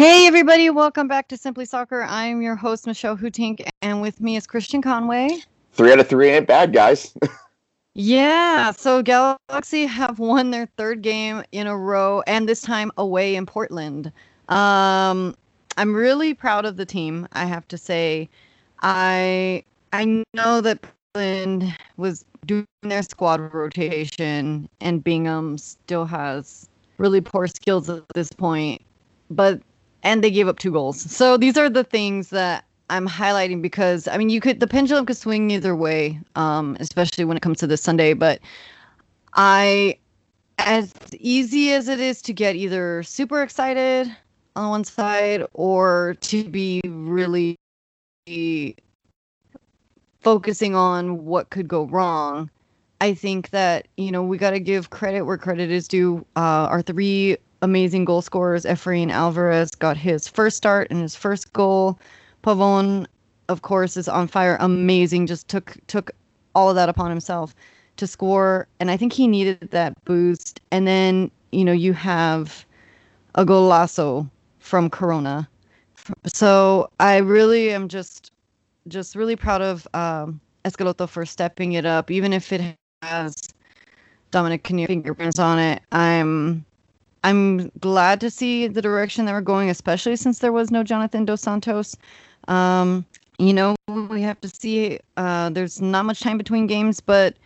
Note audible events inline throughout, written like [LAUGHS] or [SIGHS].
Hey, everybody, welcome back to Simply Soccer. I'm your host, Michelle Hootink, and with me is Christian Conway. Three out of three ain't bad, guys. [LAUGHS] yeah, so Galaxy have won their third game in a row, and this time away in Portland. Um, I'm really proud of the team, I have to say. I I know that Portland was doing their squad rotation, and Bingham still has really poor skills at this point. But and they gave up two goals. So these are the things that I'm highlighting because I mean you could the pendulum could swing either way, um, especially when it comes to this Sunday. But I, as easy as it is to get either super excited on one side or to be really focusing on what could go wrong. I think that you know we got to give credit where credit is due. Uh, our three amazing goal scorers. Efrain Alvarez got his first start and his first goal. Pavon, of course, is on fire. Amazing. Just took took all of that upon himself to score, and I think he needed that boost. And then you know you have a golazo from Corona. So I really am just just really proud of um, Schelotto for stepping it up, even if it has Dominic Kinnear fingerprints on it. I'm I'm glad to see the direction that we're going, especially since there was no Jonathan Dos Santos. Um, you know, we have to see. Uh, there's not much time between games, but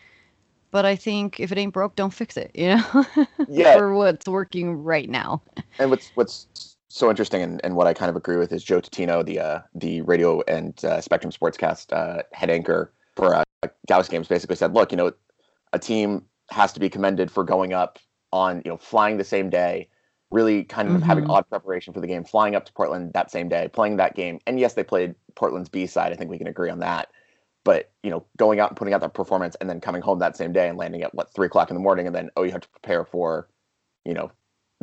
but I think if it ain't broke, don't fix it. You know, [LAUGHS] yeah. for what's working right now. And what's what's so interesting, and, and what I kind of agree with is Joe Tutino, the uh, the radio and uh, Spectrum SportsNet uh, head anchor for uh, Galaxy Games, basically said, look, you know, a team has to be commended for going up on you know flying the same day really kind of mm-hmm. having odd preparation for the game flying up to portland that same day playing that game. And yes they played portland's b side. I think we can agree on that. But you know going out and putting out that performance and then coming home that same day and landing at what three o'clock in the morning and then oh you have to prepare for you know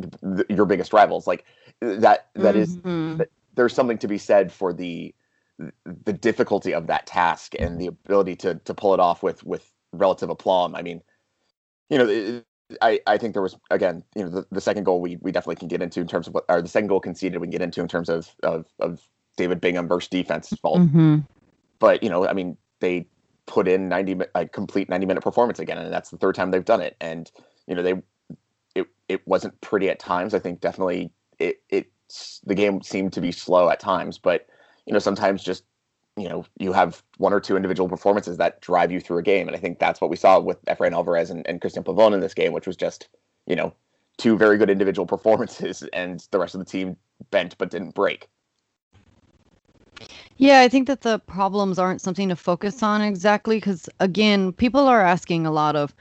th- your biggest rivals. Like that that mm-hmm. is that there's something to be said for the the difficulty of that task and the ability to to pull it off with with relative aplomb. I mean you know I, I think there was again, you know, the, the second goal we, we definitely can get into in terms of what or the second goal conceded we can get into in terms of of, of David Bingham versus defense fault. Mm-hmm. But you know, I mean, they put in ninety a complete ninety minute performance again, and that's the third time they've done it. And you know, they it it wasn't pretty at times. I think definitely it it the game seemed to be slow at times, but you know, sometimes just you know you have one or two individual performances that drive you through a game, and I think that's what we saw with Efrain Alvarez and, and Cristian Pavon in this game, which was just you know two very good individual [LAUGHS] performances, and the rest of the team bent but didn't break. Yeah, I think that the problems aren't something to focus on exactly because again, people are asking a lot of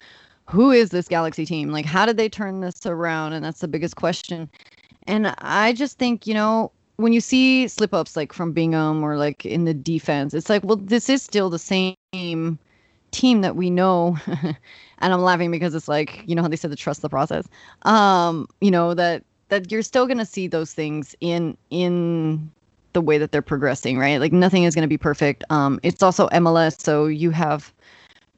who is this Galaxy team? Like, how did they turn this around? And that's the biggest question. And I just think, you know, when you see slip ups like from Bingham or like in the defense, it's like, well, this is still the same team that we know. [LAUGHS] and I'm laughing because it's like, you know how they said to trust the process. Um, you know, that that you're still gonna see those things in in the way that they're progressing, right? Like nothing is gonna be perfect. Um, it's also MLS, so you have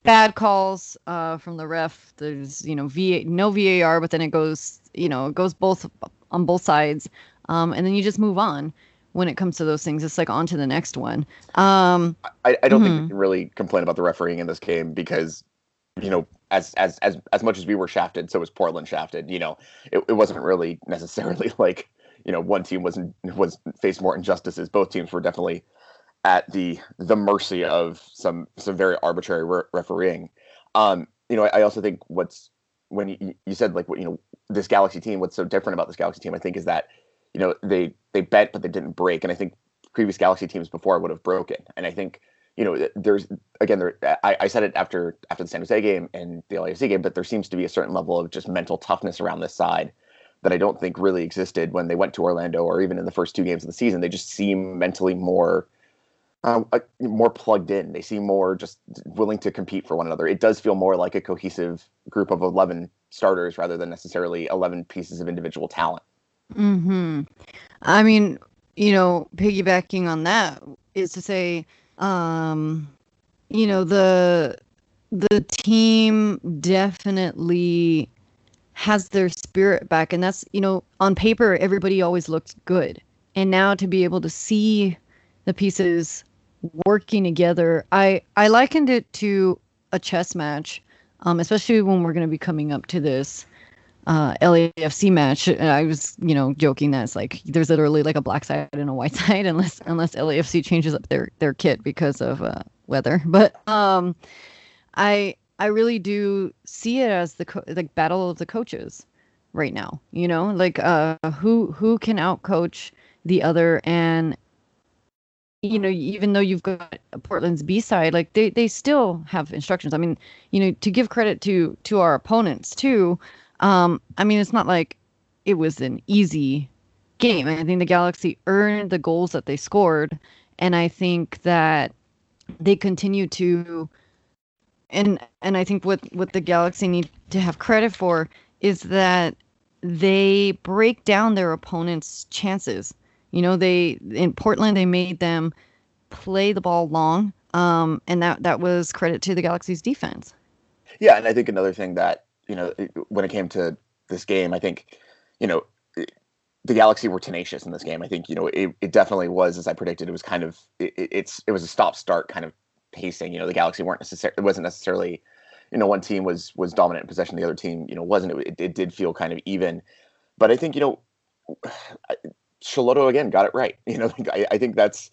bad calls uh, from the ref. There's you know VA no VAR, but then it goes you know it goes both on both sides um, and then you just move on when it comes to those things. It's like on to the next one. Um, I, I don't mm-hmm. think we can really complain about the refereeing in this game because, you know, as as as as much as we were shafted, so was Portland shafted. You know, it, it wasn't really necessarily [LAUGHS] like you know one team wasn't was faced more injustices. Both teams were definitely at the the mercy of some some very arbitrary re- refereeing. Um, you know, I, I also think what's when you, you said like what you know this Galaxy team, what's so different about this Galaxy team, I think, is that you know they they bent but they didn't break and i think previous galaxy teams before would have broken and i think you know there's again there I, I said it after after the san jose game and the lafc game but there seems to be a certain level of just mental toughness around this side that i don't think really existed when they went to orlando or even in the first two games of the season they just seem mentally more uh, more plugged in. They seem more just willing to compete for one another. It does feel more like a cohesive group of 11 starters rather than necessarily 11 pieces of individual talent. Hmm. I mean, you know, piggybacking on that is to say, um, you know, the the team definitely has their spirit back, and that's you know, on paper, everybody always looks good. and now to be able to see the pieces working together, I I likened it to a chess match, um, especially when we're going to be coming up to this uh, LAFC match. I was, you know, joking that it's like there's literally like a black side and a white [LAUGHS] side, unless unless LAFC changes up their their kit because of uh, weather. [LAUGHS] But um, I I really do see it as the co- like battle of the coaches right now. You know, like uh, who who can outcoach the other and you know even though you've got portland's b side like they they still have instructions i mean you know to give credit to to our opponents too um i mean it's not like it was an easy game i think the galaxy earned the goals that they scored and i think that they continue to and and i think what what the galaxy need to have credit for is that they break down their opponent's chances you know, they in Portland they made them play the ball long, um, and that that was credit to the Galaxy's defense. Yeah, and I think another thing that you know when it came to this game, I think you know the Galaxy were tenacious in this game. I think you know it, it definitely was as I predicted. It was kind of it, it's it was a stop start kind of pacing. You know, the Galaxy weren't necessarily it wasn't necessarily you know one team was was dominant in possession, the other team you know wasn't. It, it did feel kind of even, but I think you know [SIGHS] Schelotto again got it right. [LAUGHS] You know, I, I think that's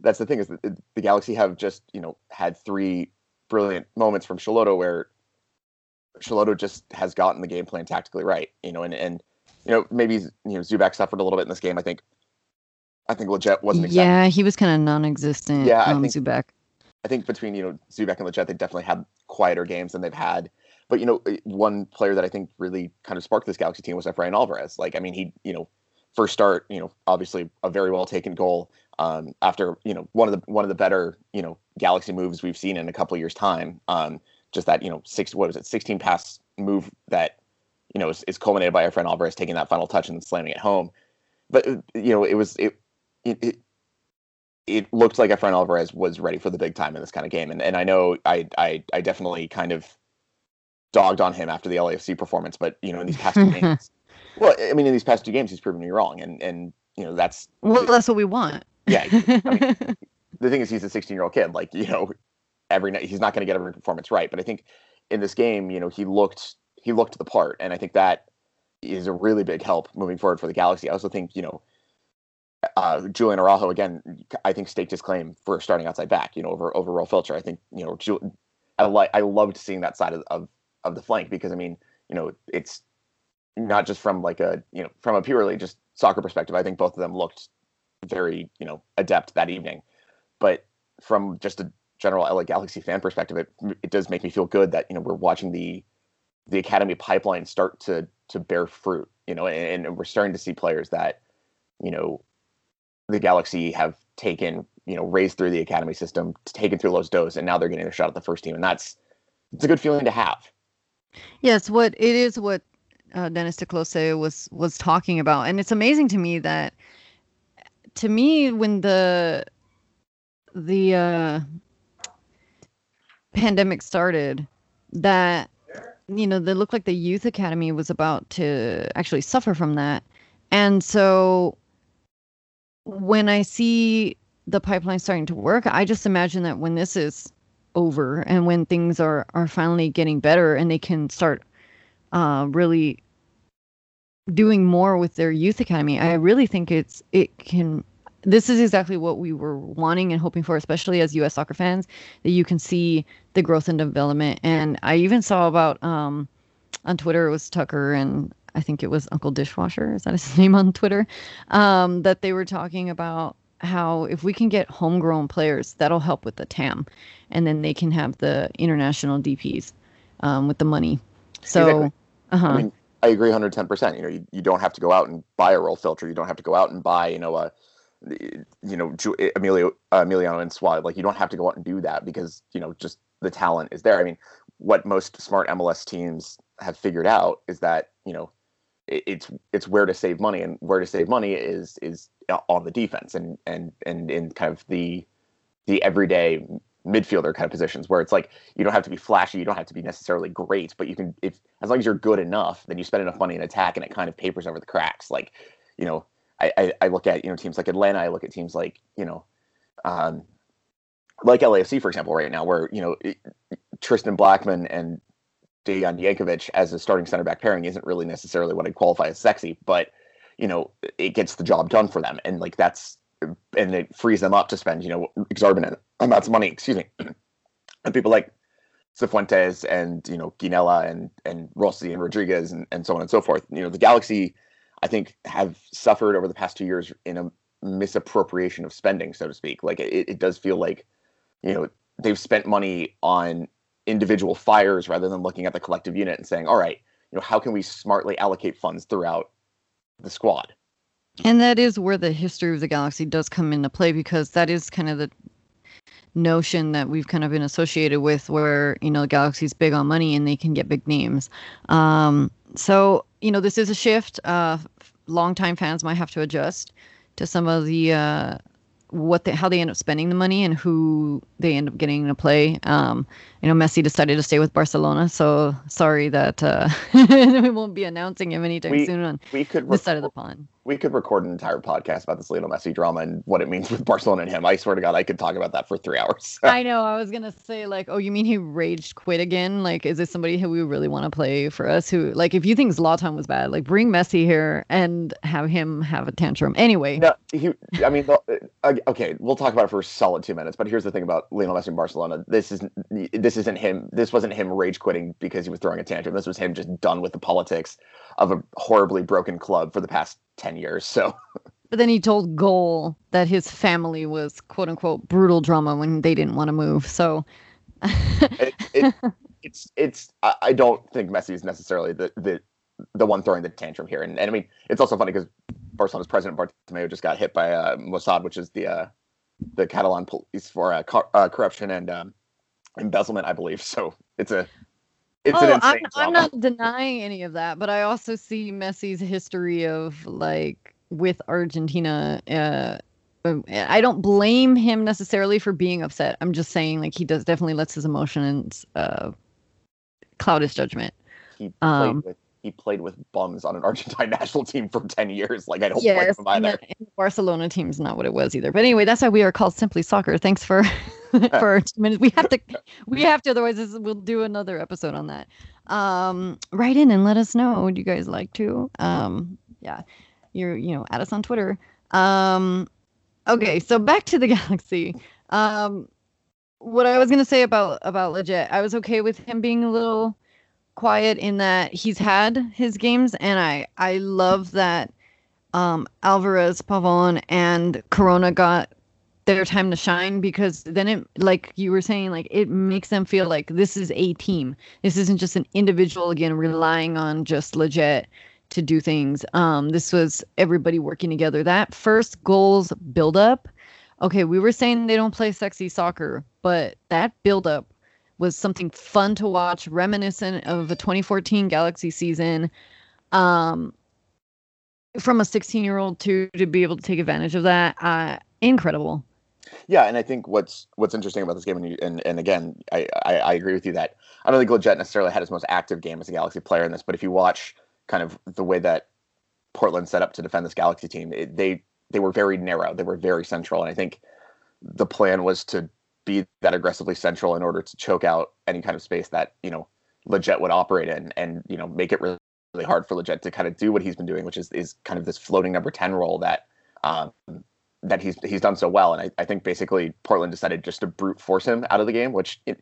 that's the thing is that uh, the Galaxy have just you know had three brilliant moments from Schelotto where Schelotto just has gotten the game plan tactically right. You know, and and you know maybe you know Zubak suffered a little bit in this game. I think I think Lletget wasn't. Exactly, yeah, he was kind of non-existent. Yeah, um, I think Zubak. I think between you know Zubak and Lletget, they definitely had quieter games than they've had. But you know, one player that I think really kind of sparked this Galaxy team was Efrain Alvarez. Like, I mean, he you know first start, you know, obviously a very well taken goal um, after you know one of the one of the better you know Galaxy moves we've seen in a couple of years' time. Um, just that you know six what was it, sixteen pass move that you know is, is culminated by our friend Alvarez taking that final touch and slamming it home. But uh, you know it was it it. it it looked like Efrain Alvarez was ready for the big time in this kind of game, and and I know I I I definitely kind of dogged on him after the LAFC performance, but you know in these past two [LAUGHS] games, well, I mean, in these past two games, he's proven me wrong, and and you know that's well, that's what we want. Yeah, I mean, [LAUGHS] the thing is, he's a 16 year old kid. Like you know, every night he's not going to get every performance right, but I think in this game, you know, he looked he looked the part, and I think that is a really big help moving forward for the Galaxy. I also think you know. Uh, Julian Araujo again. I think staked his claim for starting outside back. You know, over over Rolf Feltscher. I think you know. I like. I loved seeing that side of, of of the flank because I mean, you know, it's not just from like a you know from a purely just soccer perspective. I think both of them looked very you know adept that evening, but from just a general LA Galaxy fan perspective, it it does make me feel good that you know we're watching the the academy pipeline start to to bear fruit. You know, and, and we're starting to see players that you know the Galaxy have taken you know raised through the academy system, taken through Los Dos, and now they're getting a shot at the first team, and that's it's a good feeling to have. Yes, what it is what uh, Dennis te Kloese was was talking about, and it's amazing to me that to me when the the uh, pandemic started, that you know, they looked like the youth academy was about to actually suffer from that, and so when I see the pipeline starting to work, I just imagine that when this is over and when things are are finally getting better and they can start uh, really doing more with their youth academy. I really think it's it can this is exactly what we were wanting and hoping for, especially as US soccer fans, that you can see the growth and development. And I even saw about um on Twitter it was Tucker and I think it was Uncle Dishwasher, is that his [LAUGHS] name on Twitter? Um, that they were talking about how if we can get homegrown players, that'll help with the TAM. And then they can have the international DPs um, with the money. So exactly. uh-huh. I mean, I agree 110%. You know, you, you don't have to go out and buy a Rolf Feltscher. You don't have to go out and buy, you know, a, you know, Emilio, uh, Emiliano Insua. Like, you don't have to go out and do that because, you know, just the talent is there. I mean, what most smart MLS teams have figured out is that, you know, it, it's it's where to save money and where to save money is is on the defense and and and in kind of the the everyday midfielder kind of positions where it's like you don't have to be flashy, you don't have to be necessarily great, but you can if as long as you're good enough, then you spend enough money in attack and it kind of papers over the cracks. Like, you know, I, I, I look at you know teams like Atlanta. I look at teams like you know, um, like LAFC for example, right now, where you know Tristan Blackmon and Dejan Jakovic as a starting center back pairing isn't really necessarily what I'd qualify as sexy, but you know it gets the job done for them, and like that's and it frees them up to spend you know exorbitant amounts of money. Excuse me, [CLEARS THROAT] and people like Cifuentes and you know Ginella and and Rossi and Rodriguez and, and so on and so forth. You know the Galaxy, I think, have suffered over the past two years in a misappropriation of spending, so to speak. Like it, it does feel like you know they've spent money on individual fires rather than looking at the collective unit and saying, all right, you know, how can we smartly allocate funds throughout the squad? And that is where the history of the galaxy does come into play because that is kind of the notion that we've kind of been associated with where you know the galaxy's big on money and they can get big names um, so you know this is a shift uh longtime fans might have to adjust to some of the uh what they, how they end up spending the money and who they end up getting to play. Um, you know, Messi decided to stay with Barcelona, so sorry that uh, [LAUGHS] we won't be announcing him anytime we, soon on we could this side of the pond. We could record an entire podcast about this Lionel Messi drama and what it means [LAUGHS] with Barcelona and him. I swear to God, I could talk about that for three hours. [LAUGHS] I know. I was gonna say like, oh, you mean he raged quit again? Like, is this somebody who we really want to play for us? Who like, if you think Zlatan was bad, like, bring Messi here and have him have a tantrum. Anyway. No, he. I mean, uh, okay, we'll talk about it for a solid two minutes. But here's the thing about Lionel Messi in Barcelona. This is this isn't him. This wasn't him rage quitting because he was throwing a tantrum. This was him just done with the politics of a horribly broken club for the past 10 years. So but then he told Goal that his family was quote unquote brutal drama when they didn't want to move. So it, it, it's it's I don't think Messi is necessarily the the the one throwing the tantrum here. And, and I mean, it's also funny because Barcelona's president Bartomeu just got hit by uh, Mossos, which is the uh, the Catalan police for uh, co- uh, corruption and um, embezzlement, I believe. So it's a it's oh, I'm, I'm, not denying any of that, but I also see Messi's history of like with Argentina. Uh, um, I don't blame him necessarily for being upset. I'm just saying like he does definitely lets his emotions uh, cloud his judgment. He played um, with he played with bums on an Argentine [LAUGHS] national team for 10 years. Like I don't yes, blame him either. And the Barcelona team's not what it was either. But anyway, that's why we are called Simply Soccer. Thanks for [LAUGHS] [LAUGHS] for two minutes. We have to [LAUGHS] we have to otherwise this, we'll do another episode on that. Um write in and let us know. Would you guys like to? Um yeah. You're you know, add us on Twitter. Um okay, so back to the [LAUGHS] galaxy. Um what I was gonna say about about Lletget, I was okay with him being a little quiet in that he's had his games, and I I love that um, Alvarez, Pavon, and Corona got their time to shine because then it like you were saying like it makes them feel like this is a team this isn't just an individual again relying on just Lletget to do things um this was everybody working together that first goals build up okay we were saying they don't play sexy soccer but that build up was something fun to watch, reminiscent of a 2014 Galaxy season. Um, from a 16 year old to to be able to take advantage of that, uh, incredible. Yeah, and I think what's what's interesting about this game, and, you, and, and again, I, I, I agree with you that I don't think Lletget necessarily had his most active game as a Galaxy player in this, but if you watch kind of the way that Portland set up to defend this Galaxy team, it, they they were very narrow, they were very central, and I think the plan was to be that aggressively central in order to choke out any kind of space that you know Lletget would operate in, and you know make it really, really hard for Lletget to kind of do what he's been doing, which is is kind of this floating number ten role that um, that he's he's done so well. And I, I think basically Portland decided just to brute force him out of the game, which it,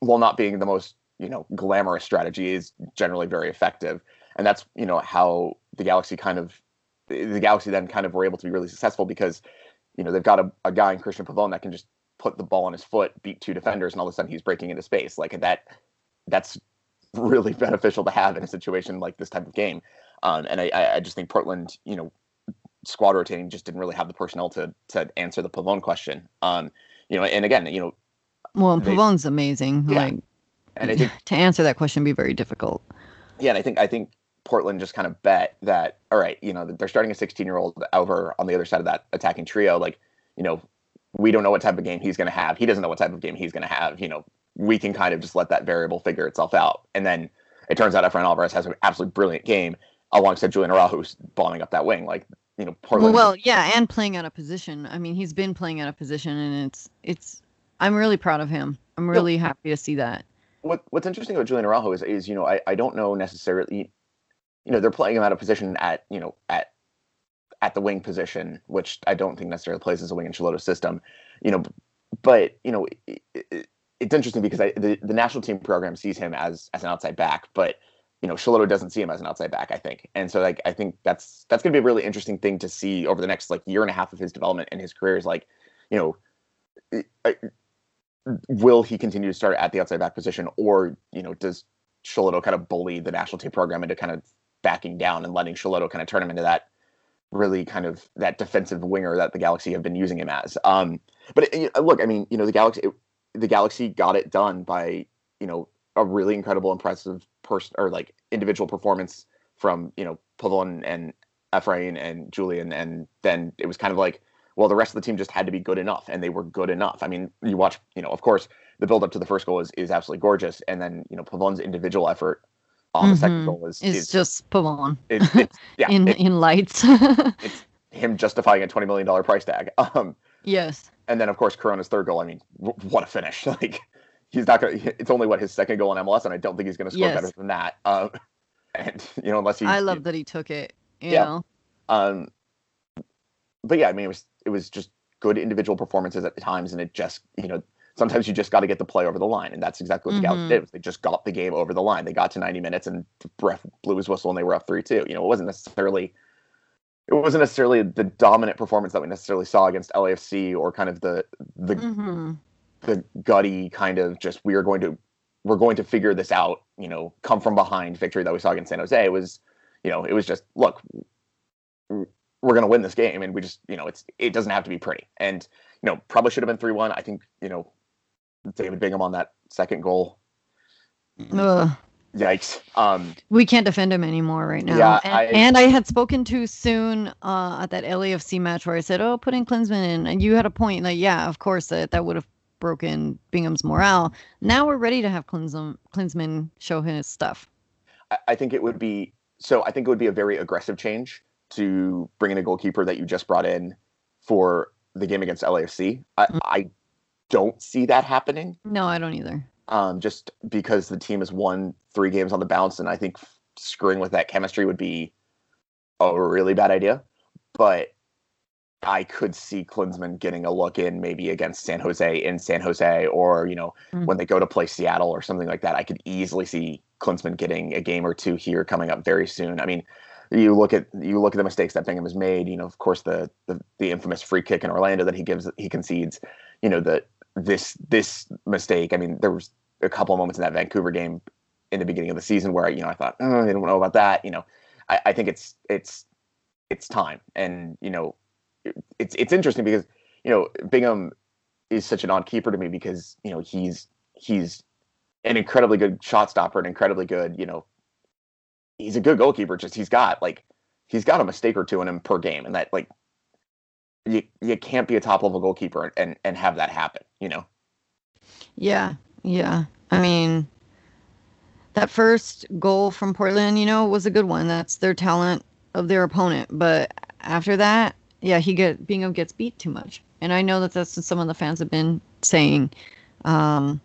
while not being the most you know glamorous strategy, is generally very effective. And that's you know how the Galaxy kind of the Galaxy then kind of were able to be really successful because you know they've got a, a guy in Cristian Pavon that can just put the ball on his foot, beat two defenders, and all of a sudden he's breaking into space. Like that, that's really [LAUGHS] beneficial to have in a situation like this type of game. Um, and I, I just think Portland, you know, squad rotating just didn't really have the personnel to to answer the Pavon question. Um, you know, and again, you know, well, they, Pavon's amazing. Yeah. Like, and I think [LAUGHS] to answer that question would be very difficult. Yeah, and I think I think Portland just kind of bet that all right, you know, they're starting a 16 year old over on the other side of that attacking trio. Like, you know, we don't know what type of game he's going to have. He doesn't know what type of game he's going to have. You know, we can kind of just let that variable figure itself out. And then it turns out Efrain Alvarez has an absolutely brilliant game alongside Julian Araujo, who's bombing up that wing. Like you know, Portland. Well, well, yeah, and playing out of position. I mean, he's been playing out of position, and it's it's. I'm really proud of him. I'm really happy to see that. What What's interesting about Julian Araujo is, is you know, I, I don't know necessarily, you know, they're playing him out of position at you know at at the wing position, which I don't think necessarily plays as a wing in Schelotto's system, you know, but you know, it, it, it's interesting because I, the the national team program sees him as as an outside back, but you know, Schelotto doesn't see him as an outside back, I think. And so like I think that's that's gonna be a really interesting thing to see over the next like year and a half of his development and his career is like, you know, I, will he continue to start at the outside back position or, you know, does Schelotto kind of bully the national team program into kind of backing down and letting Schelotto kind of turn him into that really kind of that defensive winger that the Galaxy have been using him as. Um, but it, look, I mean, you know, the Galaxy, it, the Galaxy got it done by, you know, a really incredible, impressive person or like individual performance from you know Pavon and Efrain and Julian, and then it was kind of like, well, the rest of the team just had to be good enough, and they were good enough. I mean, you watch, you know, of course, the build up to the first goal is is absolutely gorgeous, and then you know Pavon's individual effort on the mm-hmm. second goal is it's is, just Pavon. It, [LAUGHS] yeah, in it, in lights. [LAUGHS] it's him justifying a twenty million dollar price tag. [LAUGHS] Um, yes. And then of course Corona's third goal. I mean, what a finish! Like he's not going to, it's only what his second goal in MLS, and I don't think he's going to score yes. better than that. Um, [LAUGHS] and, you know, unless he, I love he, that he took it, yeah. Know? Um, but yeah, I mean, it was, it was just good individual performances at times, and it just, you know, sometimes you just got to get the play over the line, and that's exactly what the mm-hmm. Galaxy did. They just got the game over the line. They got to 90 minutes, and the blew his whistle, and they were up three two. You know, it wasn't necessarily it wasn't necessarily the dominant performance that we necessarily saw against LAFC or kind of the the mm-hmm the gutty kind of just we are going to we're going to figure this out, you know, come from behind victory that we saw against San Jose. It was, you know, it was just look, we're going to win this game, and we just, you know, it's it doesn't have to be pretty, and you know, probably should have been three one. I think, you know, David Bingham on that second goal. Ugh. Yikes. Um, we can't defend him anymore right now. Yeah, and I, and I had spoken too soon uh, at that LAFC match where I said, "Oh, putting Klinsmann in," and you had a point. Like, yeah, of course that that would have broken Bingham's morale. Now we're ready to have Klinsmann, Klinsmann show his stuff. I think it would be so. I think it would be a very aggressive change to bring in a goalkeeper that you just brought in for the game against LAFC. I, mm-hmm. I don't see that happening. No, I don't either. Um, just because the team has won three games on the bounce, and I think screwing with that chemistry would be a really bad idea. But I could see Klinsmann getting a look in maybe against San Jose in San Jose, or you know mm-hmm. when they go to play Seattle or something like that. I could easily see Klinsmann getting a game or two here coming up very soon. I mean, you look at you look at the mistakes that Bingham has made. You know, of course, the the, the infamous free kick in Orlando that he gives he concedes. You know, the this this mistake. I mean, there was a couple of moments in that Vancouver game in the beginning of the season where you know I thought, oh, I don't know about that. You know, I, I think it's it's it's time, and you know it's it's interesting because you know Bingham is such an odd keeper to me because you know he's he's an incredibly good shot stopper, an incredibly good you know he's a good goalkeeper. Just he's got like he's got a mistake or two in him per game, and that like you you can't be a top level goalkeeper and and have that happen. You know. Yeah, yeah. I mean, that first goal from Portland, you know, was a good one. That's their talent of their opponent, but after that, yeah, he get Bingham gets beat too much, and I know that that's what some of the fans have been saying. Um,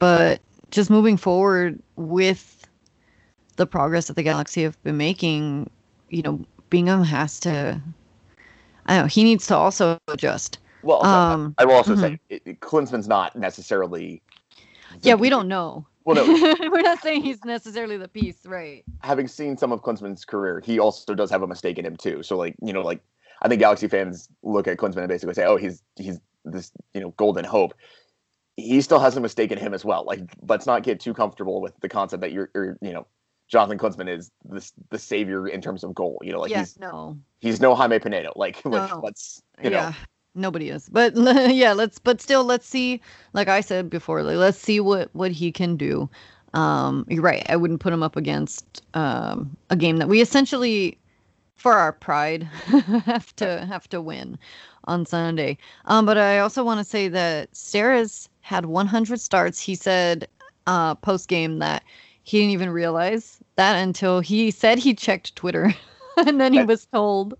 but just moving forward with the progress that the Galaxy have been making, you know, Bingham has to. I know. He needs to also adjust. Well, um, I will also mm-hmm. say it, Klinsmann's not necessarily. Yeah, we don't know. Well, no, [LAUGHS] we're not saying he's necessarily the piece, right? Having seen some of Klinsmann's career, he also does have a mistake in him too. So, like, you know, like I think Galaxy fans look at Klinsmann and basically say, "Oh, he's he's this you know golden hope." He still has a mistake in him as well. Like, let's not get too comfortable with the concept that you're, you're you know, Jonathan Klinsmann is the the savior in terms of goal. You know, like yes, he's no, he's no Jaime Penedo. Like, [LAUGHS] no. let's you yeah. Nobody is, but [LAUGHS] yeah, let's. But still, let's see. Like I said before, like, let's see what what he can do. Um, you're right. I wouldn't put him up against um, a game that we essentially for our pride [LAUGHS] have to have to win on Sunday. Um, but I also want to say that Steres had 100 starts. He said uh, post game that he didn't even realize that until he said he checked Twitter, [LAUGHS] and then he was told.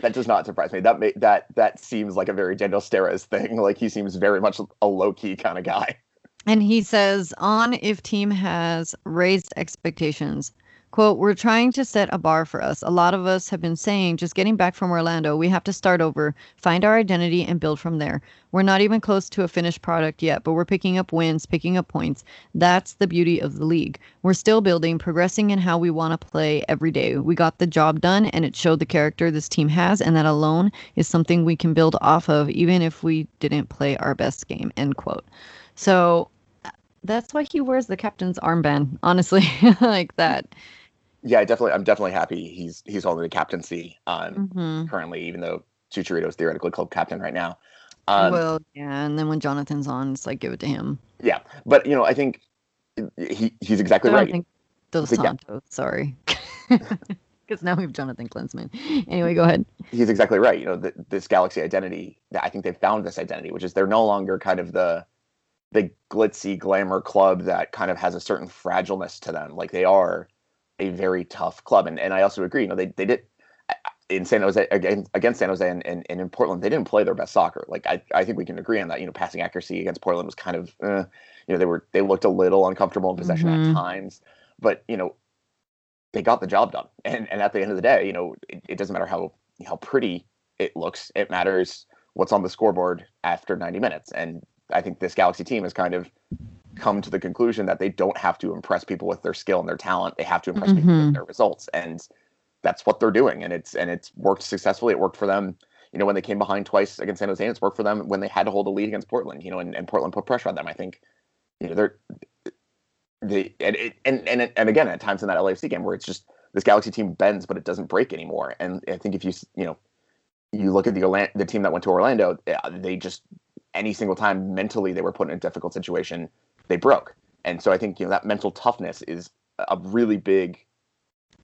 that does not surprise me. That may, that that seems like a very Daniel Steres thing. [LAUGHS] Like he seems very much a low key kind of guy. And he says, on if team has raised expectations. Quote, we're trying to set a bar for us. A lot of us have been saying, just getting back from Orlando, we have to start over, find our identity, and build from there. We're not even close to a finished product yet, but we're picking up wins, picking up points. That's the beauty of the league. We're still building, progressing in how we want to play every day. We got the job done, and it showed the character this team has, and that alone is something we can build off of, even if we didn't play our best game. End quote. So uh, that's why he wears the captain's armband, honestly, [LAUGHS] like that yeah, definitely. I'm definitely happy he's he's holding the captaincy um, mm-hmm. currently, even though Chicharito is theoretically club captain right now. Um, well, yeah, and then when Jonathan's on, it's like give it to him. Yeah, but you know, I think he he's exactly I right. Think Dos Santos, yeah. sorry, [LAUGHS] [LAUGHS] because now we have Jonathan Klinsmann. Anyway, go ahead. He's exactly right. You know, the, this Galaxy identity. I think they've found this identity, which is they're no longer kind of the the glitzy glamour club that kind of has a certain fragileness to them. Like they are a very tough club. And and I also agree. You know, they they did in San Jose against, against San Jose and, and, and in Portland, they didn't play their best soccer. Like I, I think we can agree on that. You know, passing accuracy against Portland was kind of, uh, you know, they were they looked a little uncomfortable in possession mm-hmm. at times, but you know, they got the job done. And and at the end of the day, you know, it, it doesn't matter how how pretty it looks. It matters what's on the scoreboard after 90 minutes. And I think this Galaxy team is kind of come to the conclusion that they don't have to impress people with their skill and their talent. They have to impress mm-hmm. people with mm-hmm. their results, and that's what they're doing. And it's and it's worked successfully. It worked for them. You know, when they came behind twice against San Jose, it's worked for them when they had to hold a lead against Portland. You know, and, and Portland put pressure on them. I think, you know, they're they and, and and and again at times in that LAFC game where it's just this Galaxy team bends, but it doesn't break anymore. And I think if you you know you look at the the team that went to Orlando, they just any single time mentally they were put in a difficult situation they broke. And so I think you know that mental toughness is a really big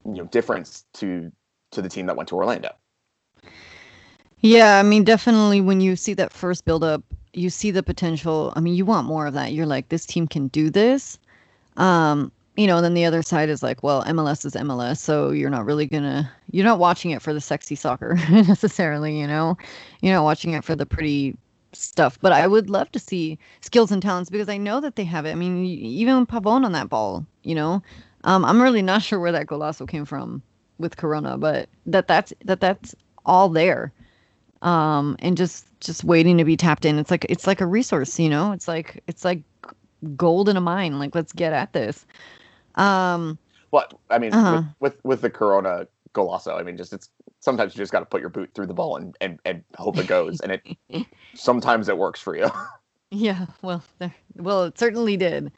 you know difference to to the team that went to Orlando. Yeah, I mean definitely when you see that first build up, you see the potential. I mean, you want more of that. You're like this team can do this. Um, you know, and then the other side is like, well, MLS is MLS, so you're not really gonna you're not watching it for the sexy soccer [LAUGHS] necessarily, you know. You're not watching it for the pretty stuff. But I would love to see skills and talents because I know that they have it. I mean, even Pavon on that ball, you know, um, I'm really not [LAUGHS] sure where that golazo came from with Corona, but that that's that that's all there, um, and just just waiting to be tapped in. It's like it's like a resource, you know. It's like it's like gold in a mine. Like let's get at this. Um, well, I mean, uh-huh. with, with with the Corona golazo, I mean, just it's sometimes you just got to put your boot through the ball and, and, and hope it goes. and it [LAUGHS] sometimes it works for you. yeah, well, there, well, it certainly did.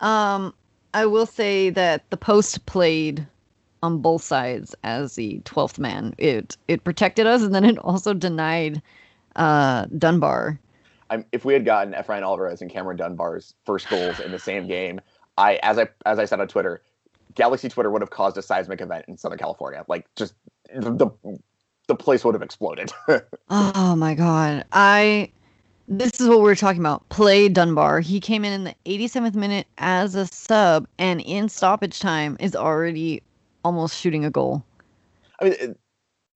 Um, I will say that the post played on both sides as the twelfth man. It it protected us, and then it also denied uh, Dunbar. I'm, if we had gotten Efrain Alvarez and Cameron Dunbar's first goals in the same game, I as I as I said on Twitter, Galaxy Twitter would have caused a seismic event in Southern California. Like just the the place would have exploded. [LAUGHS] oh my god. I this is what we are talking about. Play Dunbar. He came in in the 87th minute as a sub and in stoppage time is already almost shooting a goal. I mean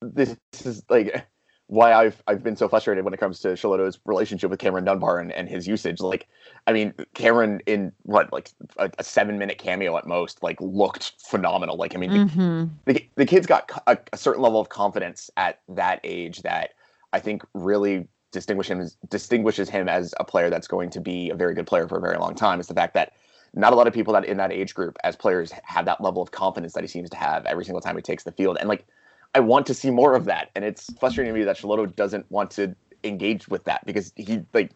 this is like why I've I've been so frustrated when it comes to Schelotto's relationship with Cameron Dunbar and, and his usage. Like, I mean, Cameron in what like a, a seven minute cameo at most, like looked phenomenal. Like, I mean, mm-hmm. the, the, the kid's got a, a, certain level of confidence at that age that I think really distinguishes him distinguishes him as a player that's going to be a very good player for a very long time. Is the fact that not a lot of people that in that age group as players have that level of confidence that he seems to have every single time he takes the field. And like I want to see more of that, and it's frustrating to me that Schelotto doesn't want to engage with that because he like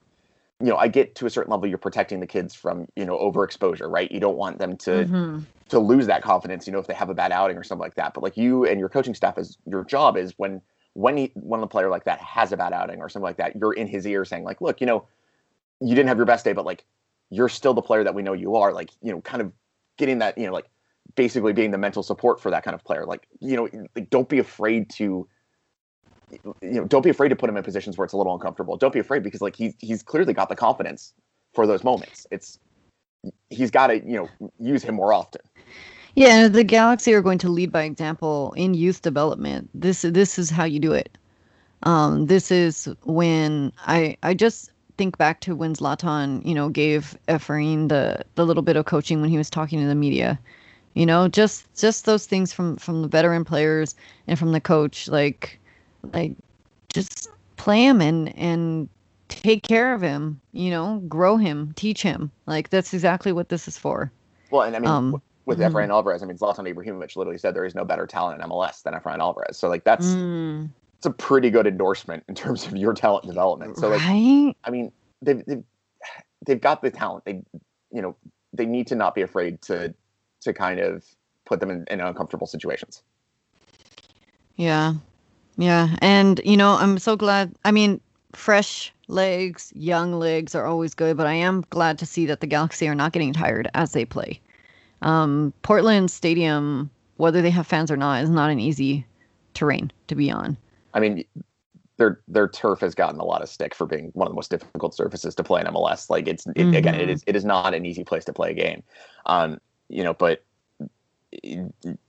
you know, I get to a certain level, you're protecting the kids from, you know, overexposure, right? You don't want them to mm-hmm. to lose that confidence, you know, if they have a bad outing or something like that. But like you and your coaching staff is your job is when when he, when a player like that has a bad outing or something like that, you're in his ear saying like, look, you know, you didn't have your best day, but like you're still the player that we know you are. Like, you know, kind of getting that, you know, like basically being the mental support for that kind of player. Like, you know, like, don't be afraid to you know, don't be afraid to put him in positions where it's a little uncomfortable. Don't be afraid because like he's he's clearly got the confidence for those moments. It's he's got to you know use him more often. Yeah, the Galaxy are going to lead by example in youth development. This this is how you do it. Um, this is when I I just think back to when Zlatan, you know, gave Efrain the the little bit of coaching when he was talking to the media. You know, just just those things from from the veteran players and from the coach, like like just play him and and take care of him. You know, grow him, teach him. Like that's exactly what this is for. Well, and I mean, um, with mm-hmm. Efrain Alvarez, I mean, Zlatan Ibrahimovic literally said there is no better talent in MLS than Efrain Alvarez. So like that's mm. it's a pretty good endorsement in terms of your talent development. So like, right? I mean, they've, they've they've got the talent. They you know they need to not be afraid to to kind of put them in, in uncomfortable situations. Yeah, yeah, and you know I'm so glad. I mean, fresh legs, young legs are always good, but I am glad to see that the Galaxy are not getting tired as they play. Um, Portland Stadium, whether they have fans or not, is not an easy terrain to be on. I mean, their their turf has gotten a lot of stick for being one of the most difficult surfaces to play in MLS. Like it's it, mm-hmm. again, it mm-hmm. is it is not an easy place to play a game. Um, you know, but eh,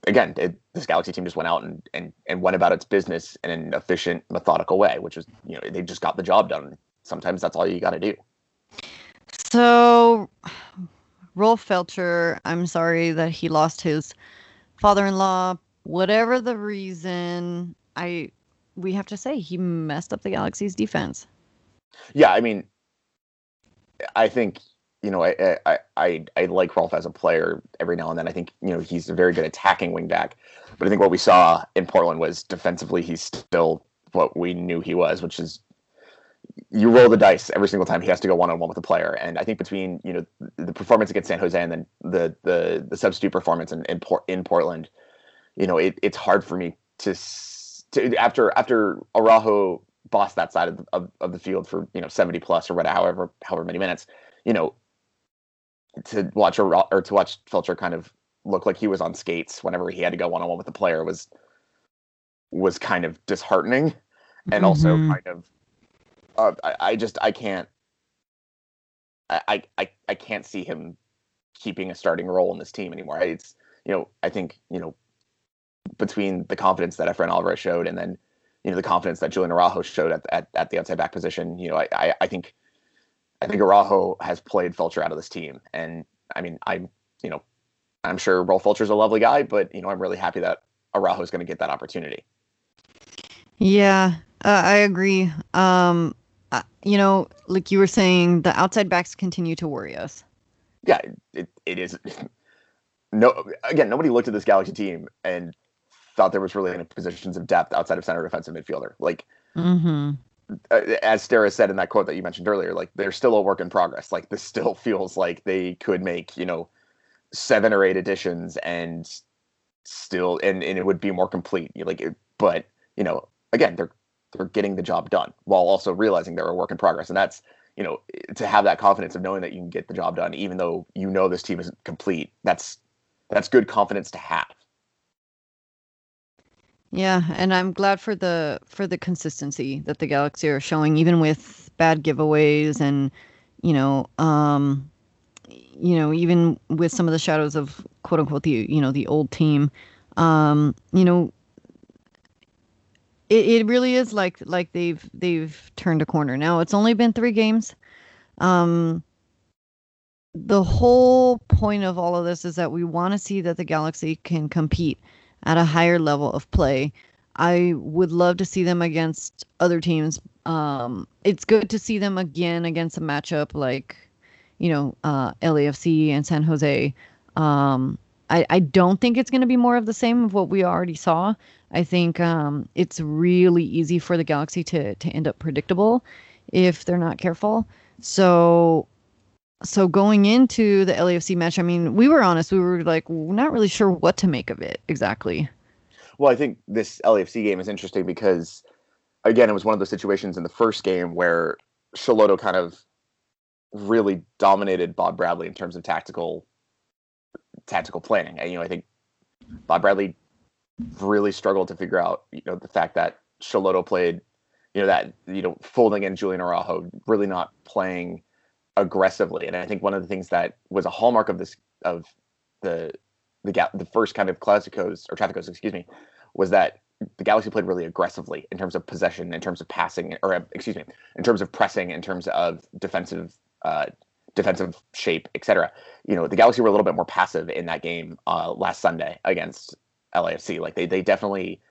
again, it, this Galaxy team just went out and, and and went about its business in an efficient, methodical way, which is you know they just got the job done. Sometimes that's all you got to do. So, Rolf Feltscher, I'm sorry that he lost his father-in-law. Whatever the reason, I we have to say he messed up the Galaxy's defense. Yeah, I mean, I think you know I I I, I like Rolf as a player every now and then. I think you know he's a very good attacking wingback, but I think what we saw in Portland was defensively he's still what we knew he was, which is you roll the dice every single time he has to go one on one with a player. And I think between you know the performance against San Jose and then the the the substitute performance in in, Port, in Portland, you know it, it's hard for me to to after after Araujo bossed that side of of, of the field for you know 70 plus or whatever however however many minutes you know to watch or, or to watch Feltscher kind of look like he was on skates whenever he had to go one on one with the player was was kind of disheartening and mm-hmm. also kind of uh, I, I just I can't I, I I can't see him keeping a starting role in this team anymore. It's you know I think you know between the confidence that Efrain Alvarez showed and then you know the confidence that Julian Araujo showed at, at, at the outside back position. You know, I, I, I think I think Araujo has played Feltscher out of this team, and I mean, I'm you know, I'm sure Rolf Feltscher's a lovely guy, but you know, I'm really happy that Araujo is going to get that opportunity. Yeah, uh, I agree. Um, uh, you know, like you were saying, the outside backs continue to worry us. Yeah, it, it is. [LAUGHS] No, again, nobody looked at this Galaxy team and thought there was really any positions of depth outside of center defensive midfielder. Like, mm-hmm. Uh, as Steres said in that quote that you mentioned earlier, like they're still a work in progress. Like this still [LAUGHS] feels like they could make you know seven or eight additions and still and, and it would be more complete. Like, it, but you know, again, they're they're getting the job done while also realizing they're a work in progress, and that's you know to have that confidence of knowing that you can get the job done even though you know this team isn't complete. That's that's good confidence to have. Yeah, and I'm glad for the for the consistency that the Galaxy are showing, even with bad giveaways and you know, um, you know, even with some of the shadows of quote unquote the you know the old team, um, you know, it, it really is like like they've they've turned a corner. Now it's only been three games. Um, the whole point of all of this is that we want to see that the Galaxy can compete at a higher level of play. I would love to see them against other teams. Um, it's good to see them again against a matchup like, you know, uh, LAFC and San Jose. Um, I, I don't think it's going to be more of the same of what we already saw. I think um, it's really easy for the Galaxy to to end up predictable if they're not careful. So so going into the LAFC match, I mean, we were honest. We were like not really sure what to make of it exactly. Well, I think this LAFC game is interesting because, again, it was one of those situations in the first game where Schelotto kind of really dominated Bob Bradley in terms of tactical tactical planning. And, you know, I think Bob Bradley really struggled to figure out, you know, the fact that Schelotto played, you know, that you know, folding in Julian Araujo, really not playing aggressively. And I think one of the things that was a hallmark of this of the the gap the first kind of Clásicos or Tráficos, excuse me, was that the Galaxy played really aggressively in terms of possession, in terms of passing, or uh, excuse me, in terms of pressing, in terms of defensive uh, defensive shape, etc. You know, the Galaxy were a little bit more passive in that game uh, last Sunday against LAFC. Like they they definitely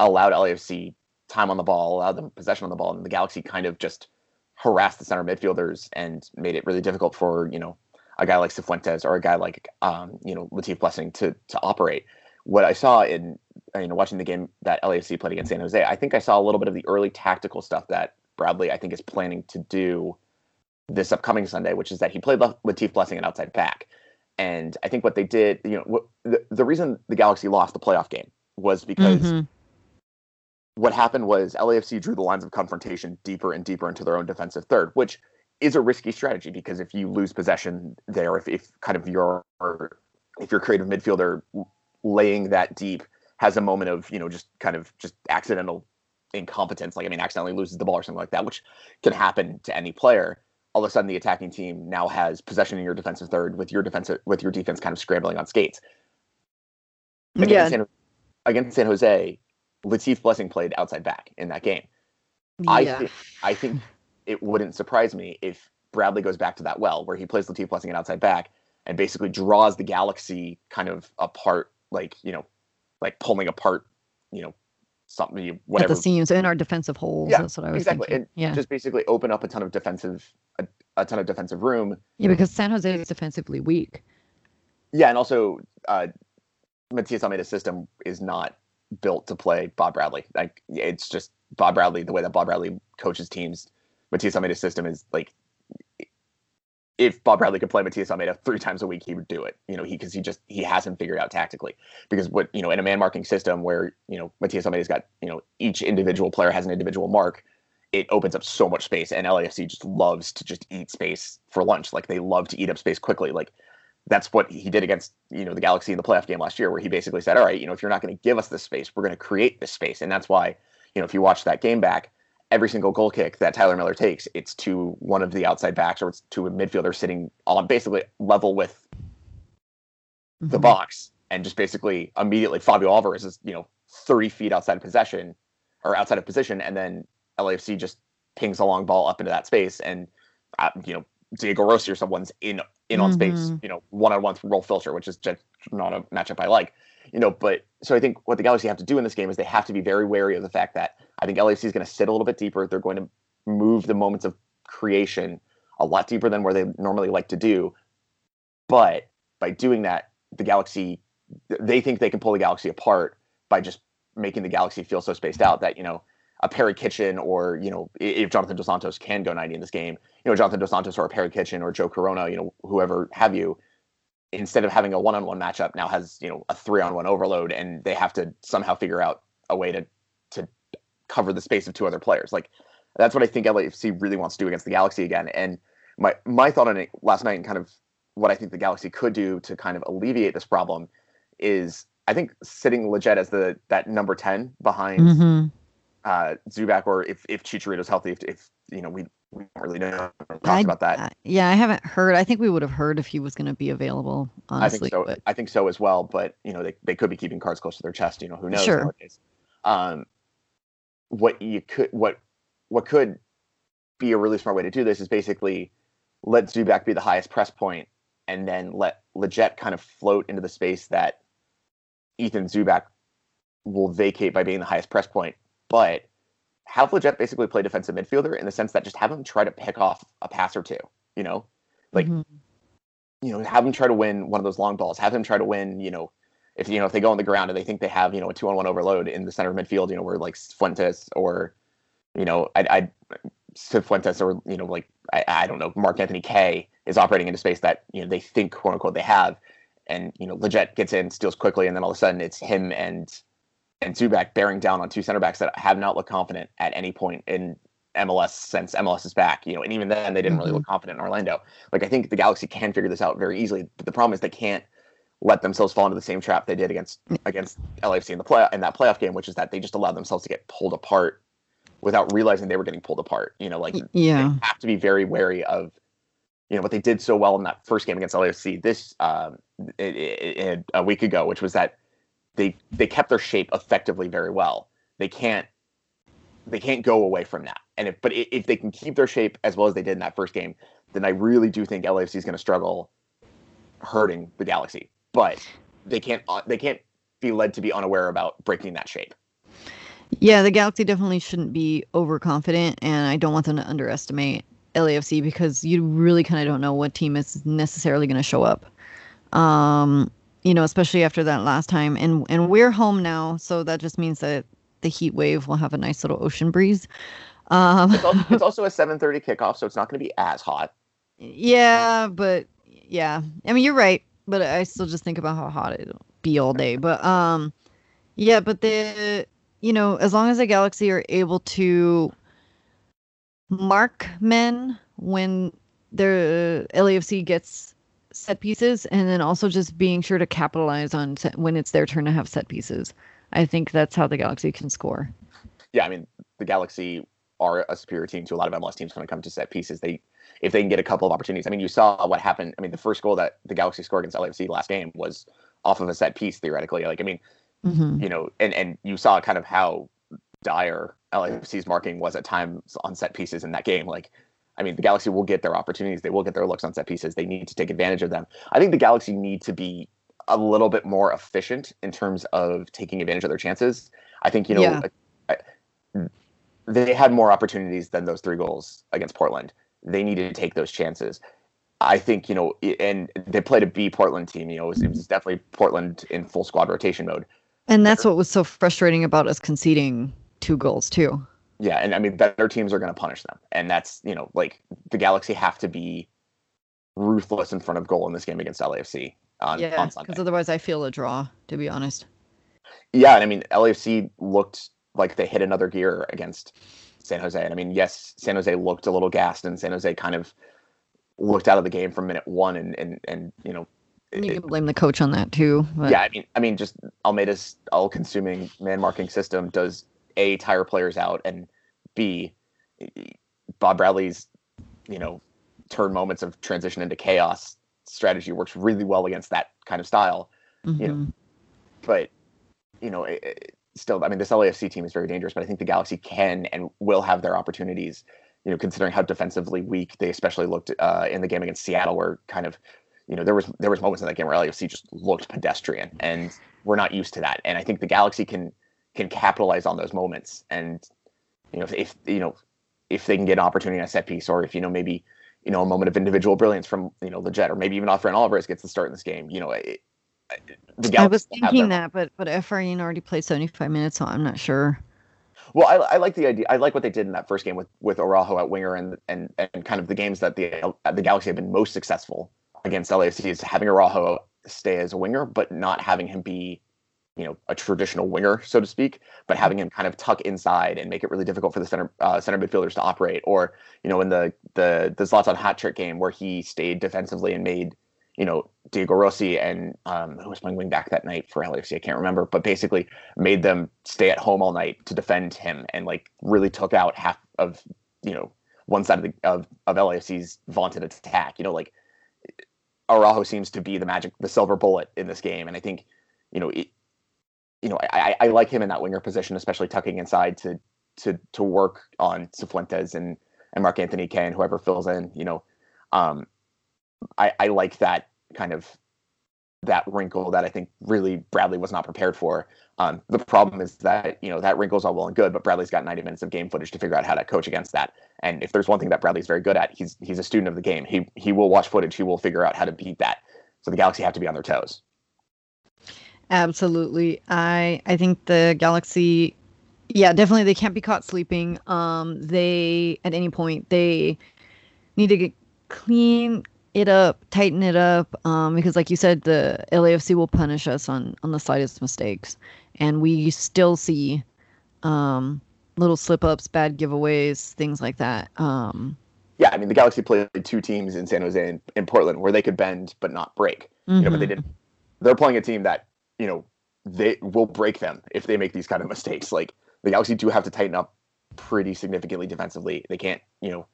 allowed LAFC time on the ball, allowed them possession on the ball, and the Galaxy kind of just harassed the center midfielders and made it really difficult for you know a guy like Cifuentes or a guy like um, you know Latif Blessing to to operate. What I saw in you know watching the game that LAFC played against San Jose, I think I saw a little bit of the early tactical stuff that Bradley I think is planning to do this upcoming Sunday, which is that he played Latif Blessing an outside back. And I think what they did, you know, what, the, the reason the Galaxy lost the playoff game was because mm-hmm. What happened was LAFC drew the lines of confrontation deeper and deeper into their own defensive third, which is a risky strategy because if you lose possession there, if, if kind of your if your creative midfielder laying that deep has a moment of you know just kind of just accidental incompetence, like I mean, accidentally loses the ball or something like that, which can happen to any player all of a sudden the attacking team now has possession in your defensive third with your defensive with your defense kind of scrambling on skates. Against, yeah. San, against San Jose, Latif Blessing played outside back in that game. Yeah. I think I think it wouldn't surprise me if Bradley goes back to that well where he plays Latif Blessing an outside back and basically draws the galaxy kind of apart, like you know, like pulling apart, you know, something whatever at the seams in our defensive holes. Yeah, that's what I was exactly. Thinking. And yeah, just basically open up a ton of defensive a, a, ton of defensive room. Yeah, because San Jose is defensively weak. Yeah, and also uh, Matias Almeyda's system is not built to play Bob Bradley. Like it's just Bob Bradley. The way that Bob Bradley coaches teams, Matias Almeyda's system is like if Bob Bradley could play Matias Almeyda three times a week, he would do it. You know, he because he just he hasn't figured out tactically. Because what you know in a man marking system where you know Matias Almeyda's got you know each individual player has an individual mark, it opens up so much space. And LAFC just loves to just eat space for lunch. Like they love to eat up space quickly. Like that's what he did against you know the Galaxy in the playoff game last year, where he basically said, "All right, you know, if you're not going to give us this space, we're going to create this space." And that's why you know if you watch that game back, every single goal kick that Tyler Miller takes, it's to one of the outside backs or it's to a midfielder sitting on basically level with mm-hmm. the box. And just basically immediately Fabio Alvarez is, you know, 30 feet outside of possession or outside of position. And then LAFC just pings a long ball up into that space. And, uh, you know, Diego Rossi or someone's in in on mm-hmm. space, you know, one on one from Rolf Feltscher, which is just not a matchup I like you know, but so I think what the Galaxy have to do in this game is they have to be very wary of the fact that I think LAFC is going to sit a little bit deeper. They're going to move the moments of creation a lot deeper than where they normally like to do. But by doing that, the Galaxy they think they can pull the Galaxy apart by just making the Galaxy feel so spaced out that you know a Perry Kitchen or you know if Jonathan Dos Santos can go 90 in this game, you know Jonathan Dos Santos or a Perry Kitchen or Joe Corona, you know whoever have you, instead of having a one-on-one matchup now has you know a three-on-one overload and they have to somehow figure out a way to to cover the space of two other players like that's what i think lafc really wants to do against the galaxy again and my my thought on it last night and kind of what i think the galaxy could do to kind of alleviate this problem is i think sitting legit as the that number 10 behind mm-hmm. Uh zubak or if if chicharito's healthy if, if you know we we don't really know talked about that. yeah, I haven't heard. I think we would have heard if he was going to be available. Honestly, I think so. But... I think so as well. But you know, they, they could be keeping cards close to their chest. You know, who knows? Sure. Um, what you could what what could be a really smart way to do this is basically let Zubak be the highest press point, and then let Lletget kind of float into the space that Ethan Zubak will vacate by being the highest press point, but have Lletget basically play defensive midfielder in the sense that just have him try to pick off a pass or two, you know, like, mm-hmm. you know, have him try to win one of those long balls, have him try to win, you know, if you know if they go on the ground and they think they have you know a two on one overload in the center of midfield, you know, where like Fuentes or you know I I Fuentes or you know like I, I don't know Mark Anthony Kaye is operating into space that you know they think quote unquote they have, and you know Lletget gets in, steals quickly, and then all of a sudden it's him and and Zubak bearing down on two center backs that have not looked confident at any point in MLS since MLS is back. You know, and even then they didn't mm-hmm. really look confident in Orlando. Like I think the Galaxy can figure this out very easily, but the problem is they can't let themselves fall into the same trap they did against against LAFC in the play in that playoff game, which is that they just allowed themselves to get pulled apart without realizing they were getting pulled apart. You know, like yeah, they have to be very wary of you know what they did so well in that first game against LAFC this um, it, it, it, a week ago, which was that they they kept their shape effectively very well. they can't they can't go away from that. And if but if they can keep their shape as well as they did in that first game, then I really do think LAFC is going to struggle hurting the Galaxy. But they can't uh, they can't be led to be unaware about breaking that shape. Yeah, the Galaxy definitely shouldn't be overconfident, and I don't want them to underestimate LAFC because you really kind of don't know what team is necessarily going to show up. Um, you know, especially after that last time, and and we're home now, so that just means that the heat wave will have a nice little ocean breeze. Um, it's, also, it's [LAUGHS] also a 7:30 kickoff, so it's not going to be as hot. Yeah, but yeah, I mean you're right, but I still just think about how hot it'll be all day. [LAUGHS] But um, yeah, but the you know as long as the Galaxy are able to mark men when their LAFC gets set pieces, and then also just being sure to capitalize on set, when it's their turn to have set pieces. I think that's how the Galaxy can score. Yeah, I mean the Galaxy are a superior team to a lot of MLS teams when it comes to set pieces. They if they can get a couple of opportunities. I mean, you saw what happened. I mean, the first goal that the Galaxy scored against LAFC last game was off of a set piece theoretically. Like, I mean, mm-hmm. you know, and and you saw kind of how dire LAFC's marking was at times on set pieces in that game. Like, I mean, the Galaxy will get their opportunities. They will get their looks on set pieces. They need to take advantage of them. I think the Galaxy need to be a little bit more efficient in terms of taking advantage of their chances. I think, you know, yeah. I, they had more opportunities than those three goals against Portland. They needed to take those chances. I think, you know, and they played a B Portland team. You know, it was, it was definitely Portland in full squad rotation mode. And that's what was so frustrating about us conceding two goals, too. Yeah. And I mean, better teams are going to punish them. And that's, you know, like the Galaxy have to be ruthless in front of goal in this game against LAFC on, yeah. Because otherwise, I feel a draw, to be honest. Yeah. And I mean, LAFC looked like they hit another gear against San Jose. And I mean, yes, San Jose looked a little gassed, and San Jose kind of looked out of the game from minute one, and and and you know. you can blame the coach on that too. But. Yeah, I mean, I mean, just Almeyda's all-consuming man marking system does a tire players out, and b Bob Bradley's, you know, turn moments of transition into chaos strategy works really well against that kind of style. Mm-hmm. You know, mm-hmm. but you know, it, still, I mean, this LAFC team is very dangerous, but I think the Galaxy can and will have their opportunities. You know, considering how defensively weak they especially looked uh, in the game against Seattle, where kind of, you know, there was there was moments in that game where LAFC just looked pedestrian, and we're not used to that. And I think the Galaxy can can capitalize on those moments. And you know, if, if you know if they can get an opportunity on a set piece, or if you know maybe you know a moment of individual brilliance from you know the Jet, or maybe even Efrain Alvarez gets the start in this game, you know, it, I was thinking that, but but Efrain already played 75 minutes, so I'm not sure. Well, I, I like the idea. I like what they did in that first game with with Araujo at winger, and and and kind of the games that the uh, the Galaxy have been most successful against LAFC is having Araujo stay as a winger, but not having him be, you know, a traditional winger, so to speak, but having him kind of tuck inside and make it really difficult for the center uh, center midfielders to operate. Or you know, in the the the Zlatan hat trick game where he stayed defensively and made you know, Diego Rossi and um, who was playing wing back that night for LAFC, I can't remember, but basically made them stay at home all night to defend him and like really took out half of, you know, one side of the of, of LAFC's vaunted attack. You know, like Araujo seems to be the magic, the silver bullet in this game, and I think, you know, it, you know, I, I like him in that winger position, especially tucking inside to to to work on Cifuentes and and Mark Anthony and whoever fills in. You know, um, I, I like that kind of that wrinkle that I think really Bradley was not prepared for. Um, the problem is that you know that wrinkle's all well and good, but Bradley's got 90 minutes of game footage to figure out how to coach against that. And if there's one thing that Bradley's very good at, he's he's a student of the game. He he will watch footage. He will figure out how to beat that. So the Galaxy have to be on their toes. Absolutely, I I think the Galaxy, yeah, definitely they can't be caught sleeping. Um, they at any point they need to get clean it up, tighten it up, um, because like you said, the LAFC will punish us on on the slightest mistakes, and we still see um, little slip ups, bad giveaways, things like that. Um, yeah, I mean the Galaxy played two teams in San Jose and in Portland where they could bend but not break. Mm-hmm. You know, but they didn't. They're playing a team that you know they will break them if they make these kind of mistakes. Like the Galaxy do have to tighten up pretty significantly defensively. They can't, you know,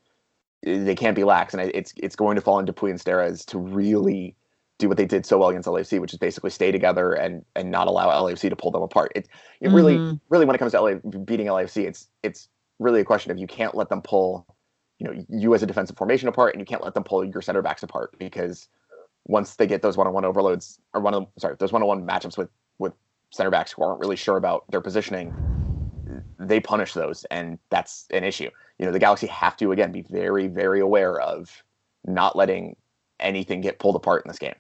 they can't be lax, and it's it's going to fall into Puy and Steres to really do what they did so well against LAFC, which is basically stay together and and not allow LAFC to pull them apart. It it mm-hmm. really really when it comes to LA beating LAFC, it's it's really a question of you can't let them pull you know you as a defensive formation apart, and you can't let them pull your center backs apart because once they get those one-on-one overloads or one of sorry those one-on-one matchups with with center backs who aren't really sure about their positioning, they punish those, and that's an issue. You know the Galaxy have to again be very very aware of not letting anything get pulled apart in this game.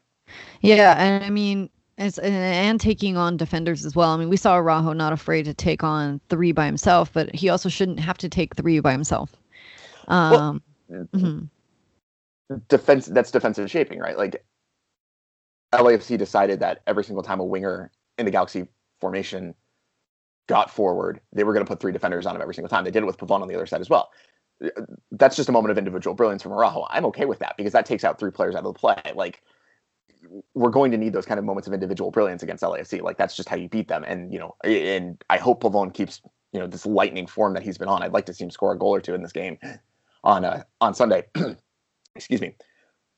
Yeah, and I mean as, and taking on defenders as well. I mean, we saw Araujo not afraid to take on three by himself, but he also shouldn't have to take three by himself. Um, well, mm-hmm. defense that's defensive shaping, right? Like LAFC decided that every single time a winger in the Galaxy formation got forward, they were going to put three defenders on him every single time. They did it with Pavon on the other side as well. That's just a moment of individual brilliance from Araujo. I'm okay with that because that takes out three players out of the play. Like we're going to need those kind of moments of individual brilliance against LAFC. Like that's just how you beat them. And you know, and I hope Pavon keeps you know this lightning form that he's been on. I'd like to see him score a goal or two in this game on uh, on Sunday. [CLEARS THROAT] Excuse me,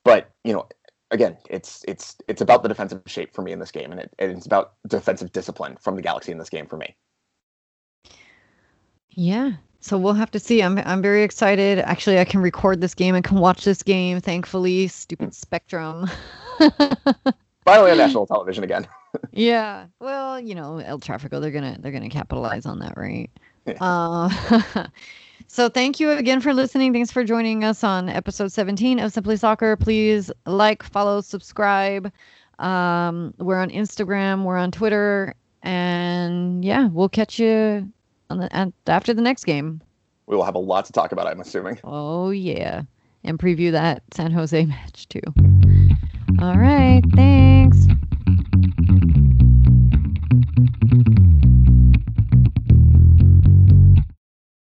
but you know, again, it's it's it's about the defensive shape for me in this game, and it, it's about defensive discipline from the Galaxy in this game for me. Yeah, so we'll have to see. I'm I'm very excited. Actually, I can record this game and can watch this game. Thankfully, stupid hmm. Spectrum. Finally on national television again. [LAUGHS] yeah. Well, you know, El Tráfico, they're gonna they're gonna capitalize on that, right? Yeah. Uh, [LAUGHS] So thank you again for listening. Thanks for joining us on episode 17 of Simply Soccer. Please like, follow, subscribe. Um, we're on Instagram, we're on Twitter, and yeah, we'll catch you on the after the next game. We will have a lot to talk about, I'm assuming. Oh yeah, and preview that San Jose [LAUGHS] match too. All right, thanks.